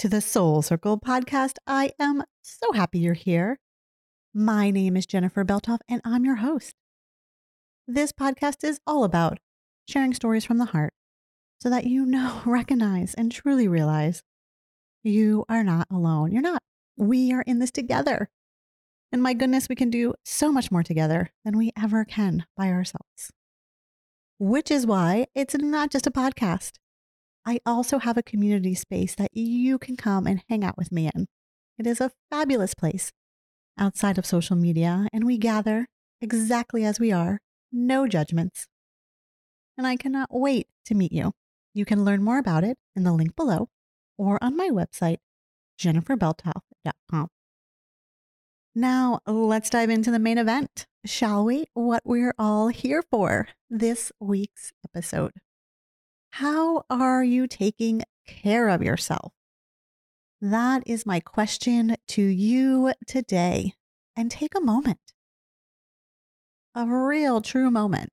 to the Soul Circle podcast. I am so happy you're here. My name is Jennifer Beltoff, and I'm your host. This podcast is all about sharing stories from the heart so that you know, recognize, and truly realize you are not alone. You're not. We are in this together. And my goodness, we can do so much more together than we ever can by ourselves. Which is why it's not just a podcast. I also have a community space that you can come and hang out with me in. It is a fabulous place outside of social media, and we gather exactly as we are, no judgments. And I cannot wait to meet you. You can learn more about it in the link below or on my website, jenniferbeltoff.com. Now, let's dive into the main event, shall we? What we're all here for this week's episode. How are you taking care of yourself? That is my question to you today. And take a moment, a real, true moment,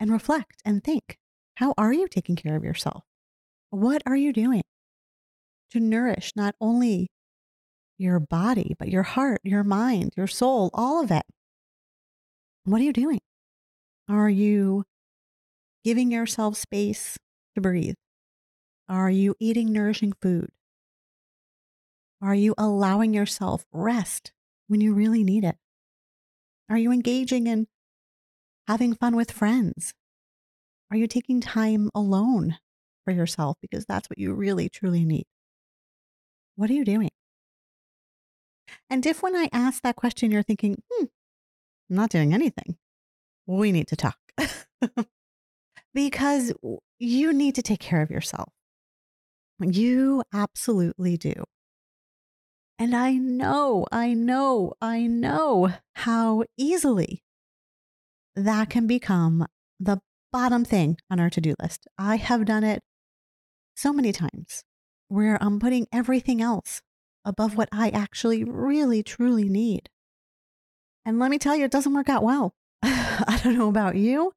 and reflect and think how are you taking care of yourself? What are you doing to nourish not only your body, but your heart, your mind, your soul, all of it? What are you doing? Are you giving yourself space to breathe? Are you eating nourishing food? Are you allowing yourself rest when you really need it? Are you engaging in having fun with friends? Are you taking time alone for yourself because that's what you really truly need? What are you doing? And if when I ask that question, you're thinking, hmm, I'm not doing anything, we need to talk because you need to take care of yourself. You absolutely do. And I know, I know, I know how easily that can become the bottom thing on our to do list. I have done it so many times where I'm putting everything else above what I actually really, truly need. And let me tell you, it doesn't work out well. I don't know about you,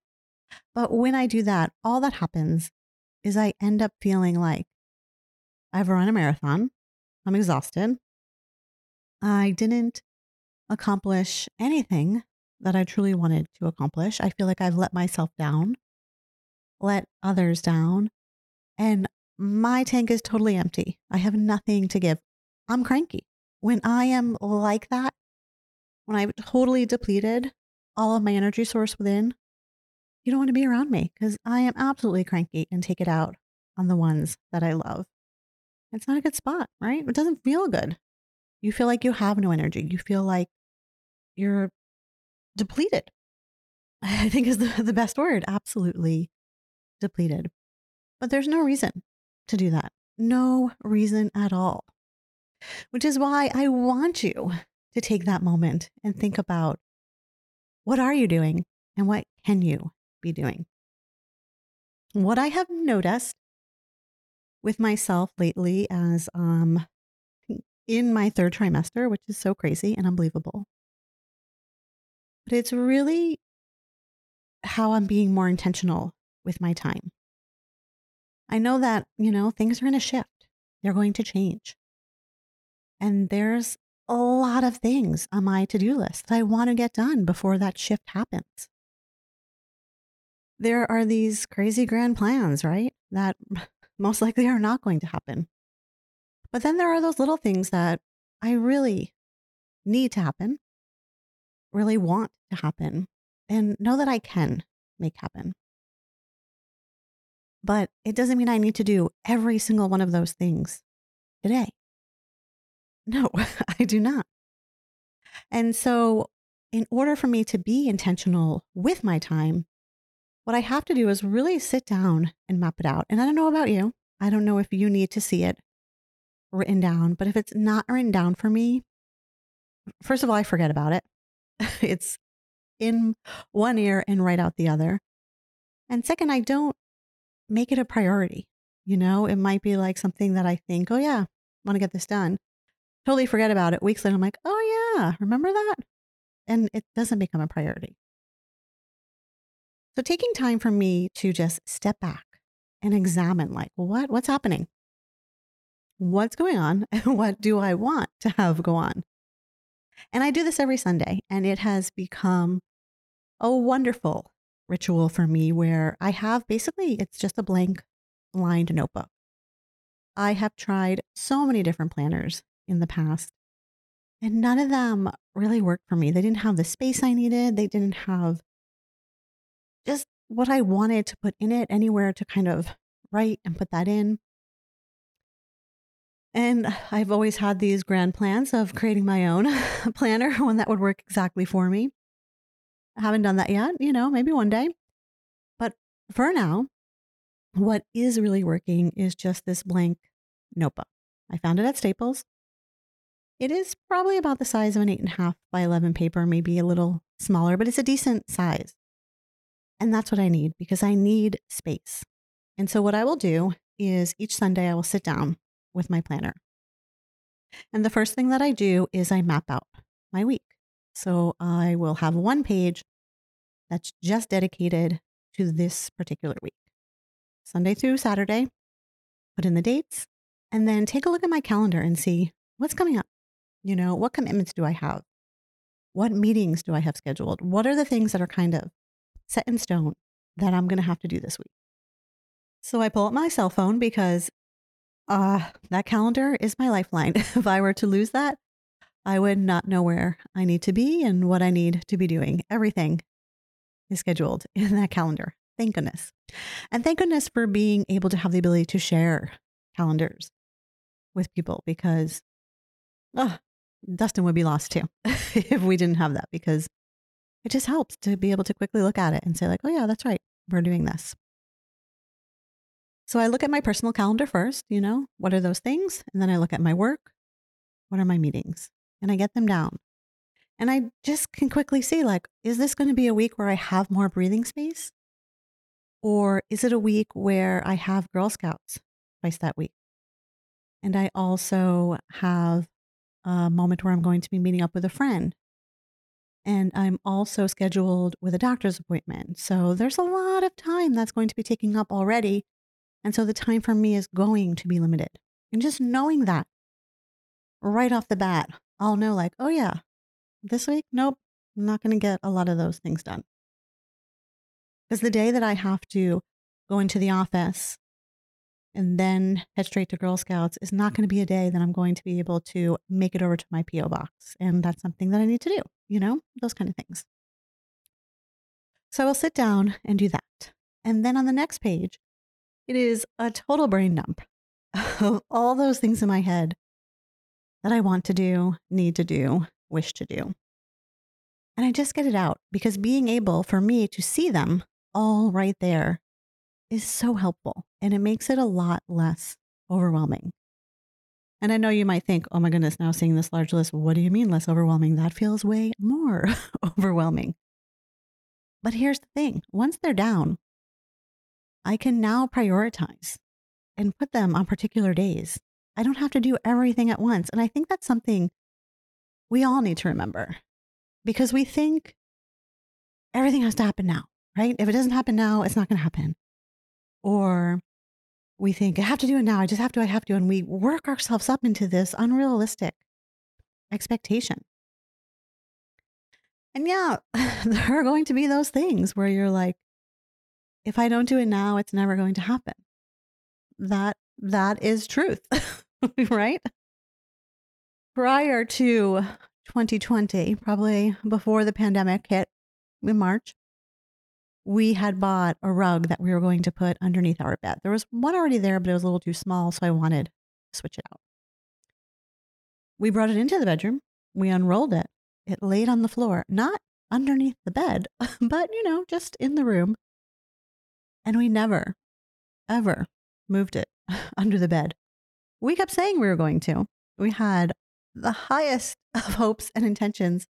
but when I do that, all that happens is I end up feeling like I've run a marathon, I'm exhausted, I didn't accomplish anything that I truly wanted to accomplish. I feel like I've let myself down, let others down, and my tank is totally empty. I have nothing to give. I'm cranky. When I am like that, when I've totally depleted all of my energy source within, you don't want to be around me because I am absolutely cranky and take it out on the ones that I love. It's not a good spot, right? It doesn't feel good. You feel like you have no energy. You feel like you're depleted. I think is the, the best word. Absolutely depleted. But there's no reason to do that. No reason at all. Which is why I want you to take that moment and think about what are you doing and what can you be doing? What I have noticed with myself lately as um in my third trimester, which is so crazy and unbelievable. But it's really how I'm being more intentional with my time. I know that, you know, things are going to shift, they're going to change. And there's a lot of things on my to do list that I want to get done before that shift happens. There are these crazy grand plans, right? That most likely are not going to happen. But then there are those little things that I really need to happen, really want to happen, and know that I can make happen. But it doesn't mean I need to do every single one of those things today. No, I do not. And so, in order for me to be intentional with my time, what I have to do is really sit down and map it out. And I don't know about you. I don't know if you need to see it written down. But if it's not written down for me, first of all, I forget about it. it's in one ear and right out the other. And second, I don't make it a priority. You know, it might be like something that I think, oh, yeah, I want to get this done. Totally forget about it. Weeks later, I'm like, oh, yeah, remember that? And it doesn't become a priority. So taking time for me to just step back and examine like, what, what's happening? what's going on and what do I want to have go on. And I do this every Sunday, and it has become a wonderful ritual for me where I have basically it's just a blank lined notebook. I have tried so many different planners in the past, and none of them really worked for me. They didn't have the space I needed, they didn't have just what I wanted to put in it, anywhere to kind of write and put that in. And I've always had these grand plans of creating my own planner, one that would work exactly for me. I haven't done that yet, you know, maybe one day. But for now, what is really working is just this blank notebook. I found it at Staples. It is probably about the size of an eight and a half by 11 paper, maybe a little smaller, but it's a decent size. And that's what I need because I need space. And so, what I will do is each Sunday I will sit down with my planner. And the first thing that I do is I map out my week. So I will have one page that's just dedicated to this particular week Sunday through Saturday, put in the dates, and then take a look at my calendar and see what's coming up. You know, what commitments do I have? What meetings do I have scheduled? What are the things that are kind of set in stone that I'm going to have to do this week? So I pull up my cell phone because uh, that calendar is my lifeline. if I were to lose that, I would not know where I need to be and what I need to be doing. Everything is scheduled in that calendar. Thank goodness. And thank goodness for being able to have the ability to share calendars with people because oh, Dustin would be lost too if we didn't have that because it just helps to be able to quickly look at it and say, like, oh, yeah, that's right. We're doing this. So I look at my personal calendar first, you know, what are those things? And then I look at my work. What are my meetings? And I get them down. And I just can quickly see like, is this going to be a week where I have more breathing space? Or is it a week where I have Girl Scouts twice that week? And I also have a moment where I'm going to be meeting up with a friend. And I'm also scheduled with a doctor's appointment. So there's a lot of time that's going to be taking up already and so the time for me is going to be limited. And just knowing that right off the bat, I'll know, like, oh, yeah, this week, nope, I'm not going to get a lot of those things done. Because the day that I have to go into the office and then head straight to Girl Scouts is not going to be a day that I'm going to be able to make it over to my P.O. box. And that's something that I need to do, you know, those kind of things. So I'll sit down and do that. And then on the next page, it is a total brain dump of all those things in my head that I want to do, need to do, wish to do. And I just get it out because being able for me to see them all right there is so helpful and it makes it a lot less overwhelming. And I know you might think, oh my goodness, now seeing this large list, what do you mean less overwhelming? That feels way more overwhelming. But here's the thing once they're down, I can now prioritize and put them on particular days. I don't have to do everything at once. And I think that's something we all need to remember because we think everything has to happen now, right? If it doesn't happen now, it's not going to happen. Or we think, I have to do it now. I just have to, I have to. And we work ourselves up into this unrealistic expectation. And yeah, there are going to be those things where you're like, if I don't do it now, it's never going to happen. That that is truth, right? Prior to 2020, probably before the pandemic hit in March, we had bought a rug that we were going to put underneath our bed. There was one already there, but it was a little too small, so I wanted to switch it out. We brought it into the bedroom. We unrolled it. It laid on the floor, not underneath the bed, but, you know, just in the room. And we never, ever moved it under the bed. We kept saying we were going to. We had the highest of hopes and intentions,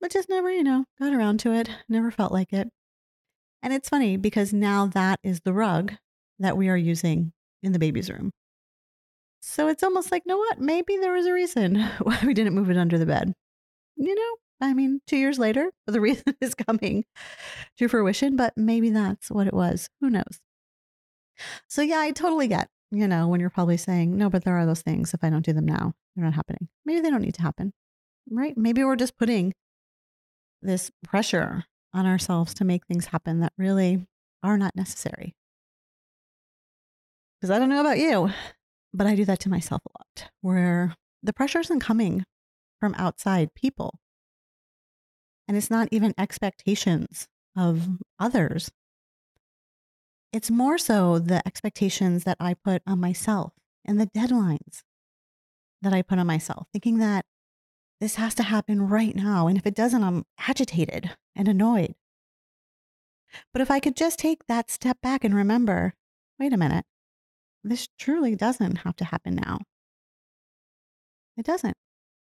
but just never, you know, got around to it, never felt like it. And it's funny because now that is the rug that we are using in the baby's room. So it's almost like, you know what? Maybe there was a reason why we didn't move it under the bed. You know, I mean, two years later, the reason is coming to fruition, but maybe that's what it was. Who knows? So, yeah, I totally get you know, when you're probably saying, no, but there are those things. If I don't do them now, they're not happening. Maybe they don't need to happen, right? Maybe we're just putting this pressure on ourselves to make things happen that really are not necessary. Because I don't know about you, but I do that to myself a lot, where the pressure isn't coming from outside people. And it's not even expectations of others. It's more so the expectations that I put on myself and the deadlines that I put on myself, thinking that this has to happen right now. And if it doesn't, I'm agitated and annoyed. But if I could just take that step back and remember wait a minute, this truly doesn't have to happen now. It doesn't.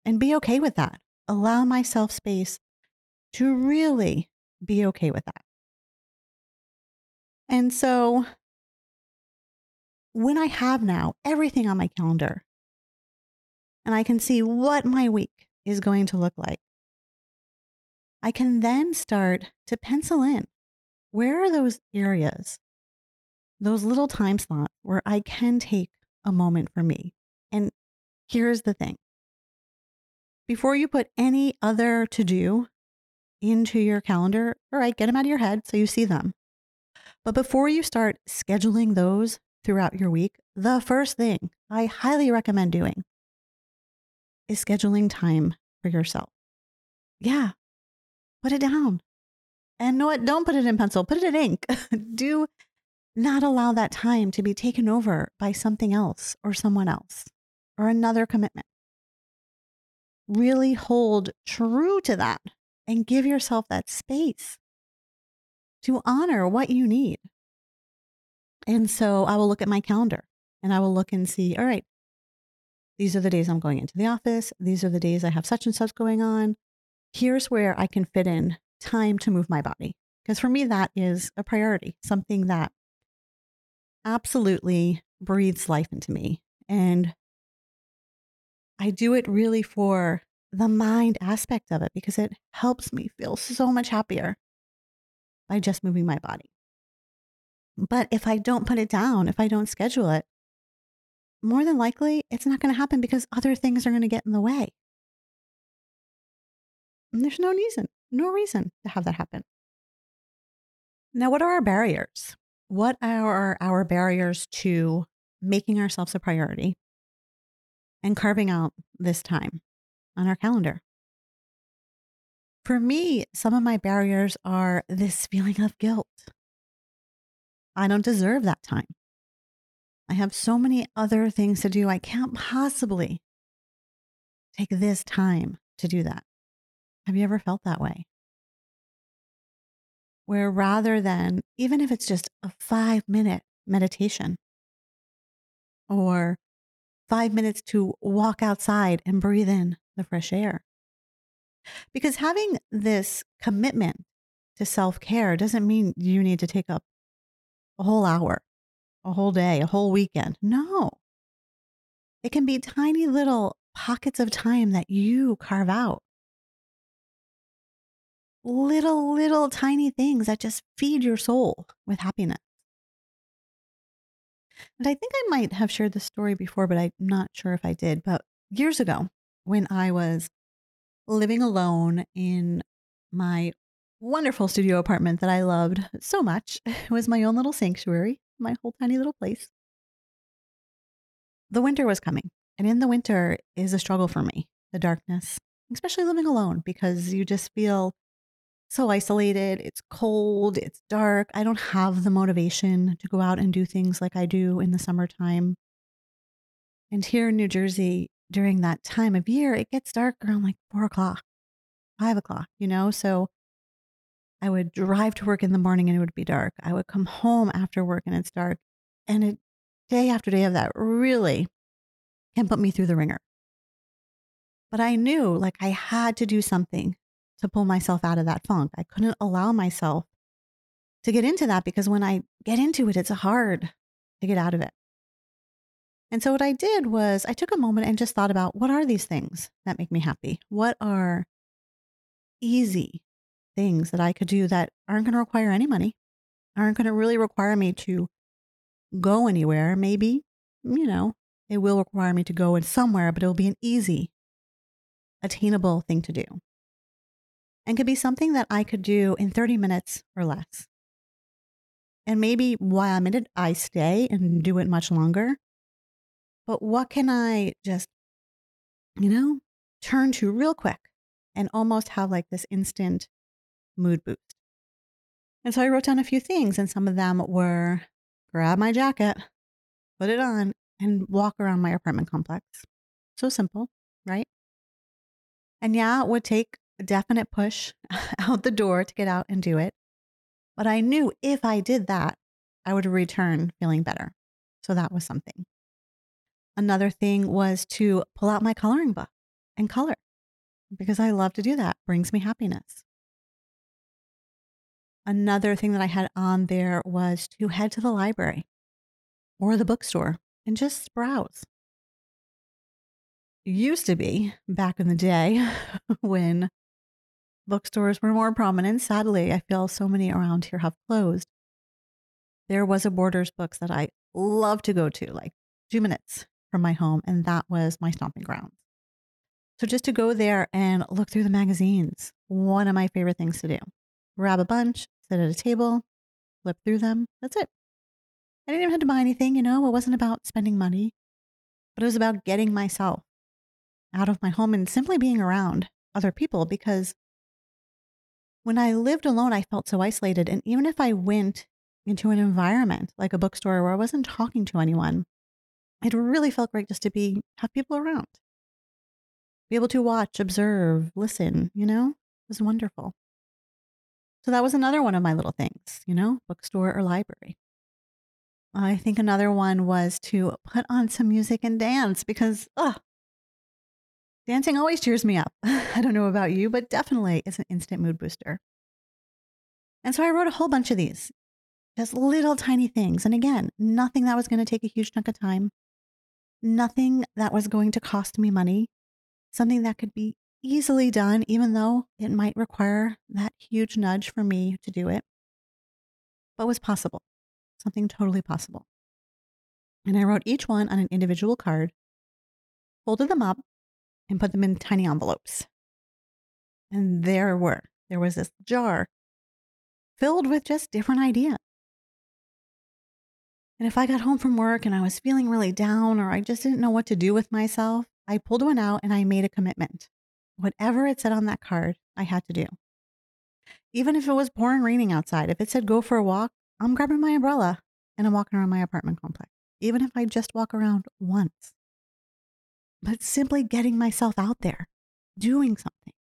And be okay with that. Allow myself space to really be okay with that. And so when I have now everything on my calendar and I can see what my week is going to look like, I can then start to pencil in where are those areas, those little time slots where I can take a moment for me. And here's the thing before you put any other to do into your calendar, all right, get them out of your head so you see them. But before you start scheduling those throughout your week, the first thing I highly recommend doing is scheduling time for yourself. Yeah, put it down. And know what? Don't put it in pencil, put it in ink. Do not allow that time to be taken over by something else or someone else or another commitment. Really hold true to that and give yourself that space to honor what you need. And so I will look at my calendar and I will look and see, all right, these are the days I'm going into the office. These are the days I have such and such going on. Here's where I can fit in time to move my body. Because for me, that is a priority, something that absolutely breathes life into me. And I do it really for the mind aspect of it because it helps me feel so much happier by just moving my body. But if I don't put it down, if I don't schedule it, more than likely it's not going to happen because other things are going to get in the way. And there's no reason, no reason to have that happen. Now, what are our barriers? What are our barriers to making ourselves a priority and carving out this time on our calendar? For me, some of my barriers are this feeling of guilt. I don't deserve that time. I have so many other things to do. I can't possibly take this time to do that. Have you ever felt that way? Where rather than, even if it's just a five minute meditation or five minutes to walk outside and breathe in the fresh air, because having this commitment to self care doesn't mean you need to take up a whole hour, a whole day, a whole weekend. No. It can be tiny little pockets of time that you carve out. Little, little tiny things that just feed your soul with happiness. And I think I might have shared this story before, but I'm not sure if I did. But years ago, when I was living alone in my wonderful studio apartment that I loved so much. It was my own little sanctuary, my whole tiny little place. The winter was coming, and in the winter is a struggle for me, the darkness, especially living alone, because you just feel so isolated. It's cold, it's dark. I don't have the motivation to go out and do things like I do in the summertime. And here in New Jersey, during that time of year, it gets dark around like four o'clock, five o'clock, you know? So I would drive to work in the morning and it would be dark. I would come home after work and it's dark. And a day after day of that really can put me through the ringer. But I knew like I had to do something to pull myself out of that funk. I couldn't allow myself to get into that because when I get into it, it's hard to get out of it. And so what I did was I took a moment and just thought about what are these things that make me happy? What are easy things that I could do that aren't going to require any money, aren't going to really require me to go anywhere, maybe you know, it will require me to go in somewhere, but it'll be an easy, attainable thing to do. And could be something that I could do in 30 minutes or less. And maybe while I'm in it, I stay and do it much longer. But what can I just, you know, turn to real quick and almost have like this instant mood boost? And so I wrote down a few things, and some of them were grab my jacket, put it on, and walk around my apartment complex. So simple, right? And yeah, it would take a definite push out the door to get out and do it. But I knew if I did that, I would return feeling better. So that was something. Another thing was to pull out my coloring book and color because I love to do that. Brings me happiness. Another thing that I had on there was to head to the library or the bookstore and just browse. Used to be back in the day when bookstores were more prominent. Sadly, I feel so many around here have closed. There was a Borders Books that I love to go to, like two minutes from my home, and that was my stomping grounds. So just to go there and look through the magazines, one of my favorite things to do. Grab a bunch, sit at a table, flip through them. That's it. I didn't even have to buy anything, you know, it wasn't about spending money, but it was about getting myself out of my home and simply being around other people because when I lived alone, I felt so isolated. And even if I went into an environment like a bookstore where I wasn't talking to anyone, it really felt great just to be, have people around, be able to watch, observe, listen, you know, it was wonderful. So that was another one of my little things, you know, bookstore or library. I think another one was to put on some music and dance because, oh, dancing always cheers me up. I don't know about you, but definitely it's an instant mood booster. And so I wrote a whole bunch of these, just little tiny things. And again, nothing that was going to take a huge chunk of time, nothing that was going to cost me money, something that could be easily done, even though it might require that huge nudge for me to do it, but was possible, something totally possible. And I wrote each one on an individual card, folded them up, and put them in tiny envelopes. And there were, there was this jar filled with just different ideas. And if I got home from work and I was feeling really down or I just didn't know what to do with myself, I pulled one out and I made a commitment. Whatever it said on that card, I had to do. Even if it was pouring raining outside, if it said go for a walk, I'm grabbing my umbrella and I'm walking around my apartment complex, even if I just walk around once. But simply getting myself out there, doing something.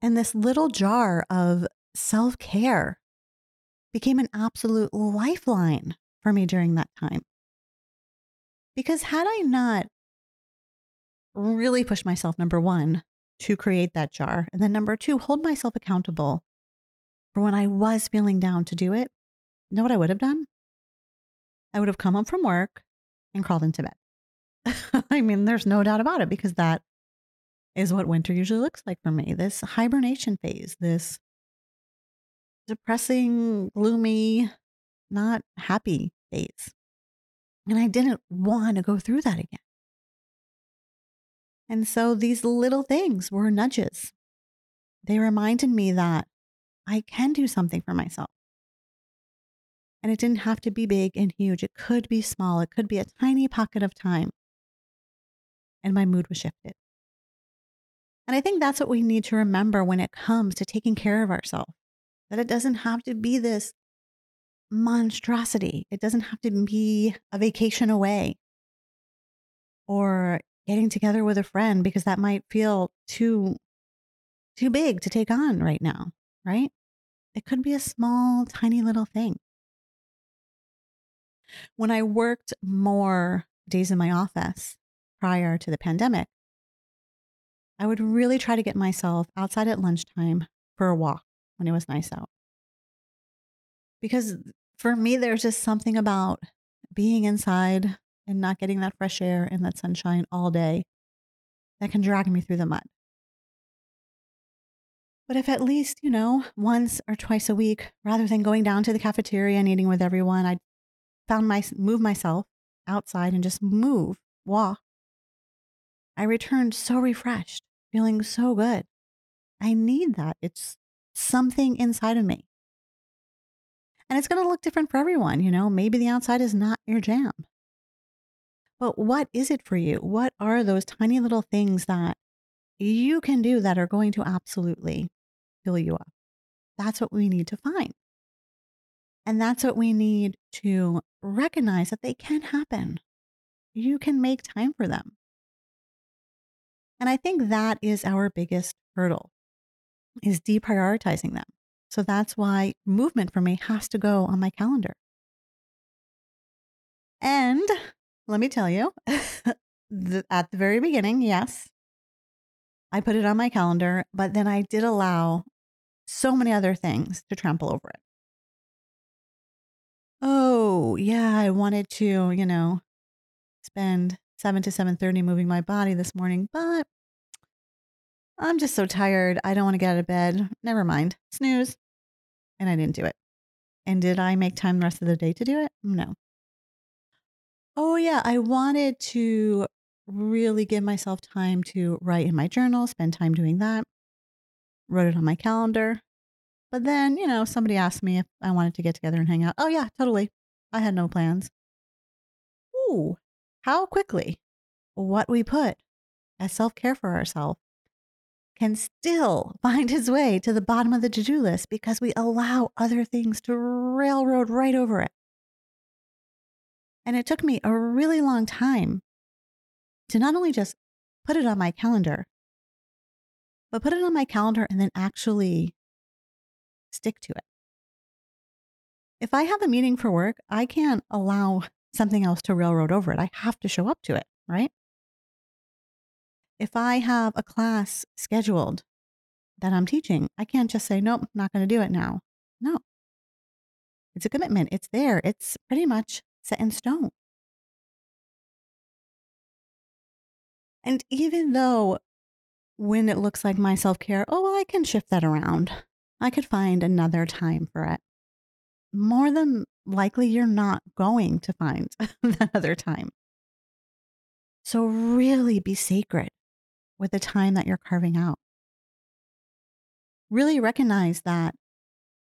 And this little jar of self care became an absolute lifeline for me during that time. Because had I not really pushed myself, number one, to create that jar. And then number two, hold myself accountable for when I was feeling down to do it. You know what I would have done? I would have come home from work and crawled into bed. I mean, there's no doubt about it because that is what winter usually looks like for me this hibernation phase, this depressing, gloomy, not happy phase. And I didn't want to go through that again. And so these little things were nudges. They reminded me that I can do something for myself. And it didn't have to be big and huge. It could be small. It could be a tiny pocket of time. And my mood was shifted. And I think that's what we need to remember when it comes to taking care of ourselves that it doesn't have to be this monstrosity. It doesn't have to be a vacation away or getting together with a friend because that might feel too too big to take on right now, right? It could be a small tiny little thing. When I worked more days in my office prior to the pandemic, I would really try to get myself outside at lunchtime for a walk when it was nice out. Because for me, there's just something about being inside and not getting that fresh air and that sunshine all day that can drag me through the mud. But if at least, you know, once or twice a week, rather than going down to the cafeteria and eating with everyone, I found my move myself outside and just move, walk, I returned so refreshed, feeling so good. I need that. It's something inside of me. And it's going to look different for everyone. You know, maybe the outside is not your jam. But what is it for you? What are those tiny little things that you can do that are going to absolutely fill you up? That's what we need to find. And that's what we need to recognize that they can happen. You can make time for them. And I think that is our biggest hurdle is deprioritizing them. So that's why movement for me has to go on my calendar. And let me tell you, the, at the very beginning, yes, I put it on my calendar, but then I did allow so many other things to trample over it. Oh, yeah, I wanted to, you know, spend 7 to 7:30 moving my body this morning, but I'm just so tired. I don't want to get out of bed. Never mind. Snooze. And I didn't do it. And did I make time the rest of the day to do it? No. Oh, yeah. I wanted to really give myself time to write in my journal, spend time doing that. Wrote it on my calendar. But then, you know, somebody asked me if I wanted to get together and hang out. Oh, yeah, totally. I had no plans. Ooh, how quickly what we put as self care for ourselves can still find his way to the bottom of the to do list because we allow other things to railroad right over it. And it took me a really long time to not only just put it on my calendar, but put it on my calendar and then actually stick to it. If I have a meeting for work, I can't allow something else to railroad over it. I have to show up to it, right? If I have a class scheduled that I'm teaching, I can't just say, nope, not going to do it now. No. It's a commitment. It's there. It's pretty much set in stone. And even though when it looks like my self care, oh, well, I can shift that around, I could find another time for it. More than likely, you're not going to find that other time. So, really be sacred with the time that you're carving out. Really recognize that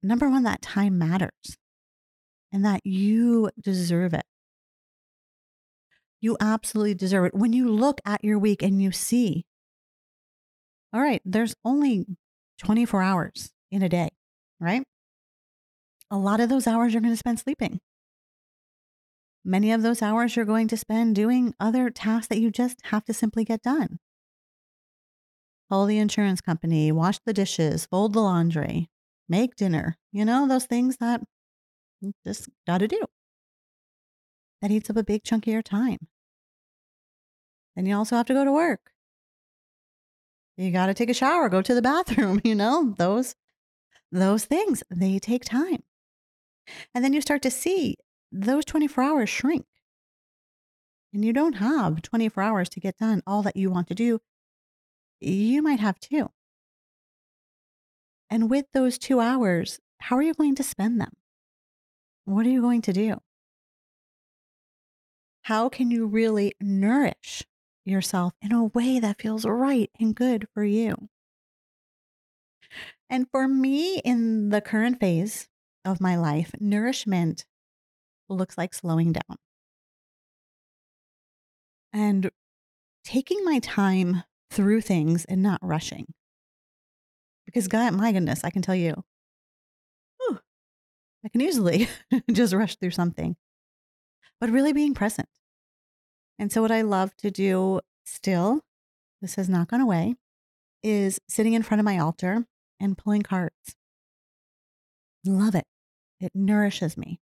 number one, that time matters and that you deserve it. You absolutely deserve it. When you look at your week and you see, all right, there's only 24 hours in a day, right? A lot of those hours you're going to spend sleeping. Many of those hours you're going to spend doing other tasks that you just have to simply get done call the insurance company, wash the dishes, fold the laundry, make dinner, you know, those things that just got to do. That eats up a big chunk of your time. Then you also have to go to work. You got to take a shower, go to the bathroom, you know, those those things, they take time. And then you start to see those 24 hours shrink. And you don't have 24 hours to get done all that you want to do you might have two. And with those two hours, how are you going to spend them? What are you going to do? How can you really nourish yourself in a way that feels right and good for you? And for me, in the current phase of my life, nourishment looks like slowing down and taking my time through things and not rushing. Because, mm. God, my goodness, I can tell you, I can easily just rush through something, but really being present. And so, what I love to do still, this has not gone away, is sitting in front of my altar and pulling cards. Love it. It nourishes me.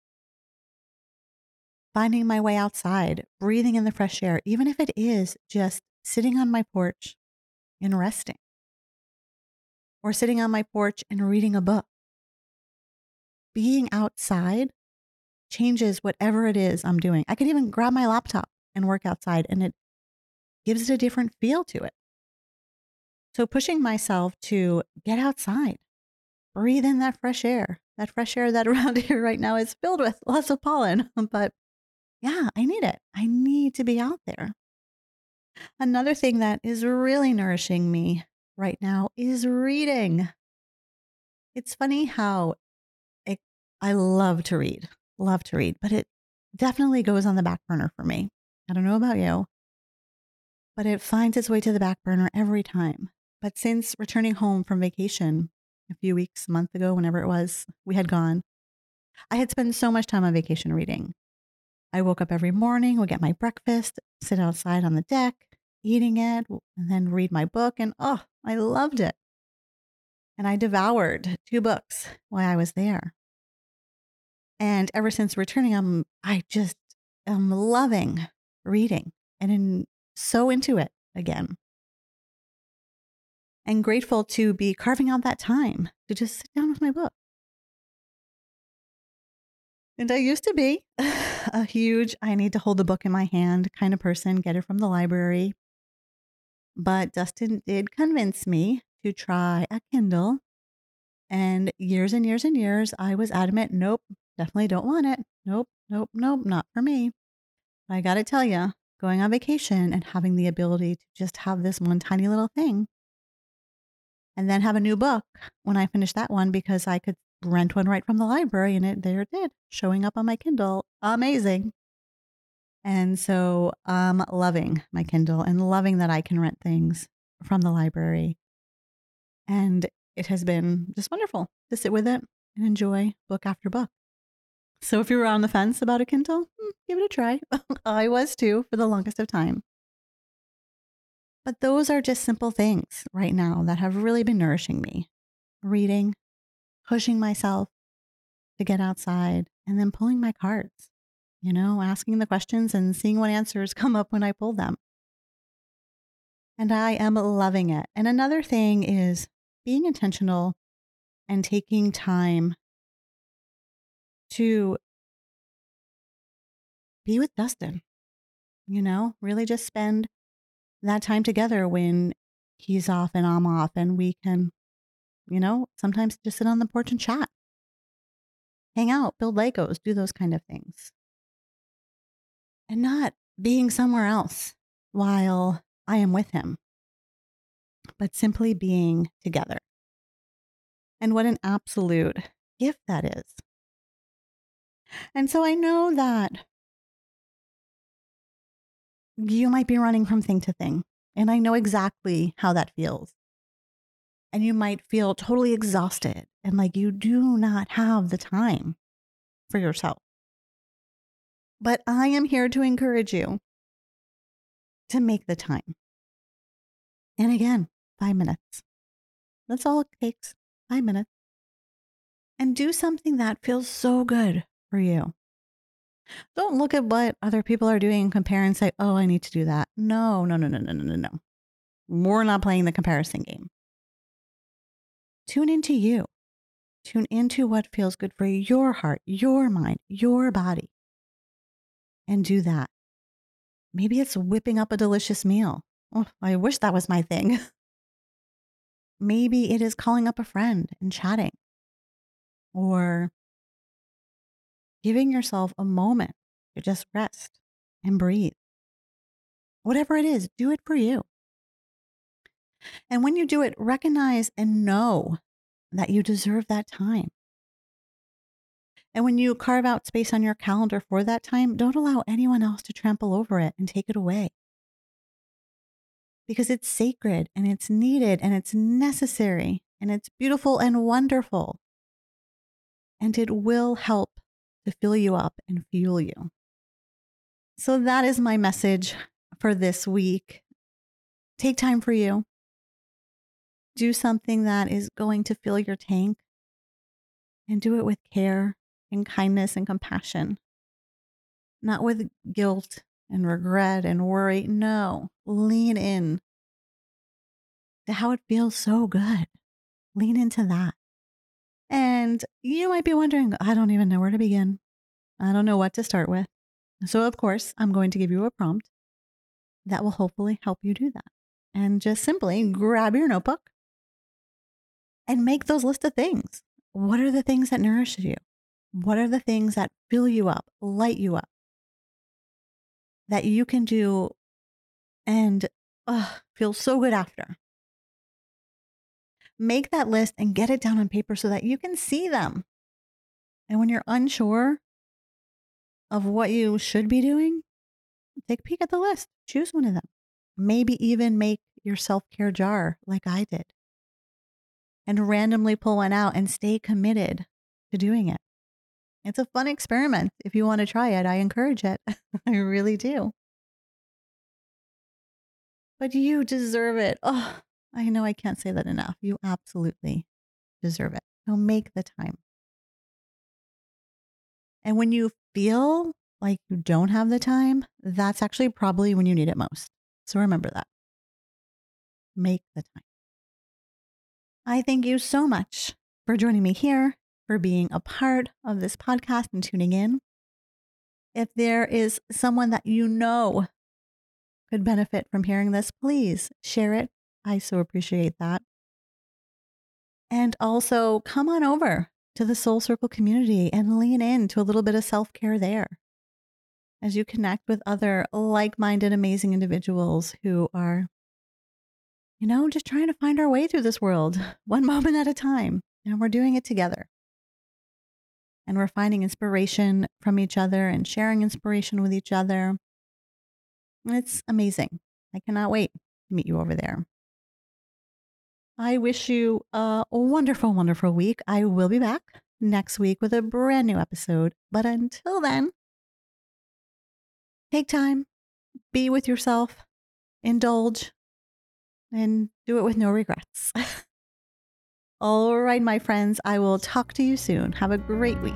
Finding my way outside, breathing in the fresh air, even if it is just sitting on my porch and resting, or sitting on my porch and reading a book. Being outside changes whatever it is I'm doing. I could even grab my laptop and work outside, and it gives it a different feel to it. So, pushing myself to get outside, breathe in that fresh air, that fresh air that around here right now is filled with lots of pollen, but yeah, I need it. I need to be out there. Another thing that is really nourishing me right now is reading. It's funny how I love to read, love to read, but it definitely goes on the back burner for me. I don't know about you, but it finds its way to the back burner every time. But since returning home from vacation a few weeks, a month ago, whenever it was, we had gone, I had spent so much time on vacation reading. I woke up every morning, would get my breakfast, sit outside on the deck, eating it, and then read my book. And oh, I loved it. And I devoured two books while I was there. And ever since returning, I'm I just am loving reading and in, so into it again. And grateful to be carving out that time to just sit down with my book. And I used to be a huge, I need to hold the book in my hand kind of person, get it from the library. But Dustin did convince me to try a Kindle. And years and years and years, I was adamant nope, definitely don't want it. Nope, nope, nope, not for me. But I got to tell you, going on vacation and having the ability to just have this one tiny little thing and then have a new book when I finished that one because I could rent one right from the library and it there it did showing up on my Kindle. Amazing. And so I'm loving my Kindle and loving that I can rent things from the library. And it has been just wonderful to sit with it and enjoy book after book. So if you were on the fence about a Kindle, hmm, give it a try. I was too for the longest of time. But those are just simple things right now that have really been nourishing me. Reading, pushing myself to get outside, and then pulling my cards, you know, asking the questions and seeing what answers come up when I pull them. And I am loving it. And another thing is being intentional and taking time to be with Dustin. You know, really just spend that time together when he's off and I'm off, and we can, you know, sometimes just sit on the porch and chat, hang out, build Legos, do those kind of things. And not being somewhere else while I am with him, but simply being together. And what an absolute gift that is. And so I know that you might be running from thing to thing. And I know exactly how that feels. And you might feel totally exhausted and like you do not have the time for yourself. But I am here to encourage you to make the time. And again, five minutes. That's all it takes five minutes. And do something that feels so good for you. Don't look at what other people are doing and compare and say, oh, I need to do that. No, no, no, no, no, no, no, no. We're not playing the comparison game. Tune into you. Tune into what feels good for your heart, your mind, your body. And do that. Maybe it's whipping up a delicious meal. Oh, I wish that was my thing. Maybe it is calling up a friend and chatting. Or giving yourself a moment to just rest and breathe. Whatever it is, do it for you. And when you do it, recognize and know that you deserve that time. And when you carve out space on your calendar for that time, don't allow anyone else to trample over it and take it away. Because it's sacred and it's needed and it's necessary and it's beautiful and wonderful. And it will help to fill you up and fuel you. So that is my message for this week. Take time for you. Do something that is going to fill your tank and do it with care and kindness and compassion, not with guilt and regret and worry. No, lean in to how it feels so good. Lean into that. And you might be wondering, I don't even know where to begin. I don't know what to start with. So, of course, I'm going to give you a prompt that will hopefully help you do that. And just simply grab your notebook and make those list of things. What are the things that nourish you? What are the things that fill you up, light you up? That you can do and uh, feel so good after. Make that list and get it down on paper so that you can see them. And when you're unsure of what you should be doing, take a peek at the list, choose one of them. Maybe even make your self care jar like I did and randomly pull one out and stay committed to doing it. It's a fun experiment. If you want to try it, I encourage it. I really do. But you deserve it. Oh, I know I can't say that enough. You absolutely deserve it. So make the time. And when you feel like you don't have the time, that's actually probably when you need it most. So remember that. Make the time. I thank you so much for joining me here, for being a part of this podcast and tuning in. If there is someone that you know could benefit from hearing this, please share it. I so appreciate that. And also come on over to the Soul Circle community and lean into a little bit of self care there as you connect with other like minded, amazing individuals who are, you know, just trying to find our way through this world one moment at a time. And we're doing it together. And we're finding inspiration from each other and sharing inspiration with each other. It's amazing. I cannot wait to meet you over there. I wish you a wonderful, wonderful week. I will be back next week with a brand new episode. But until then, take time, be with yourself, indulge, and do it with no regrets. All right, my friends, I will talk to you soon. Have a great week.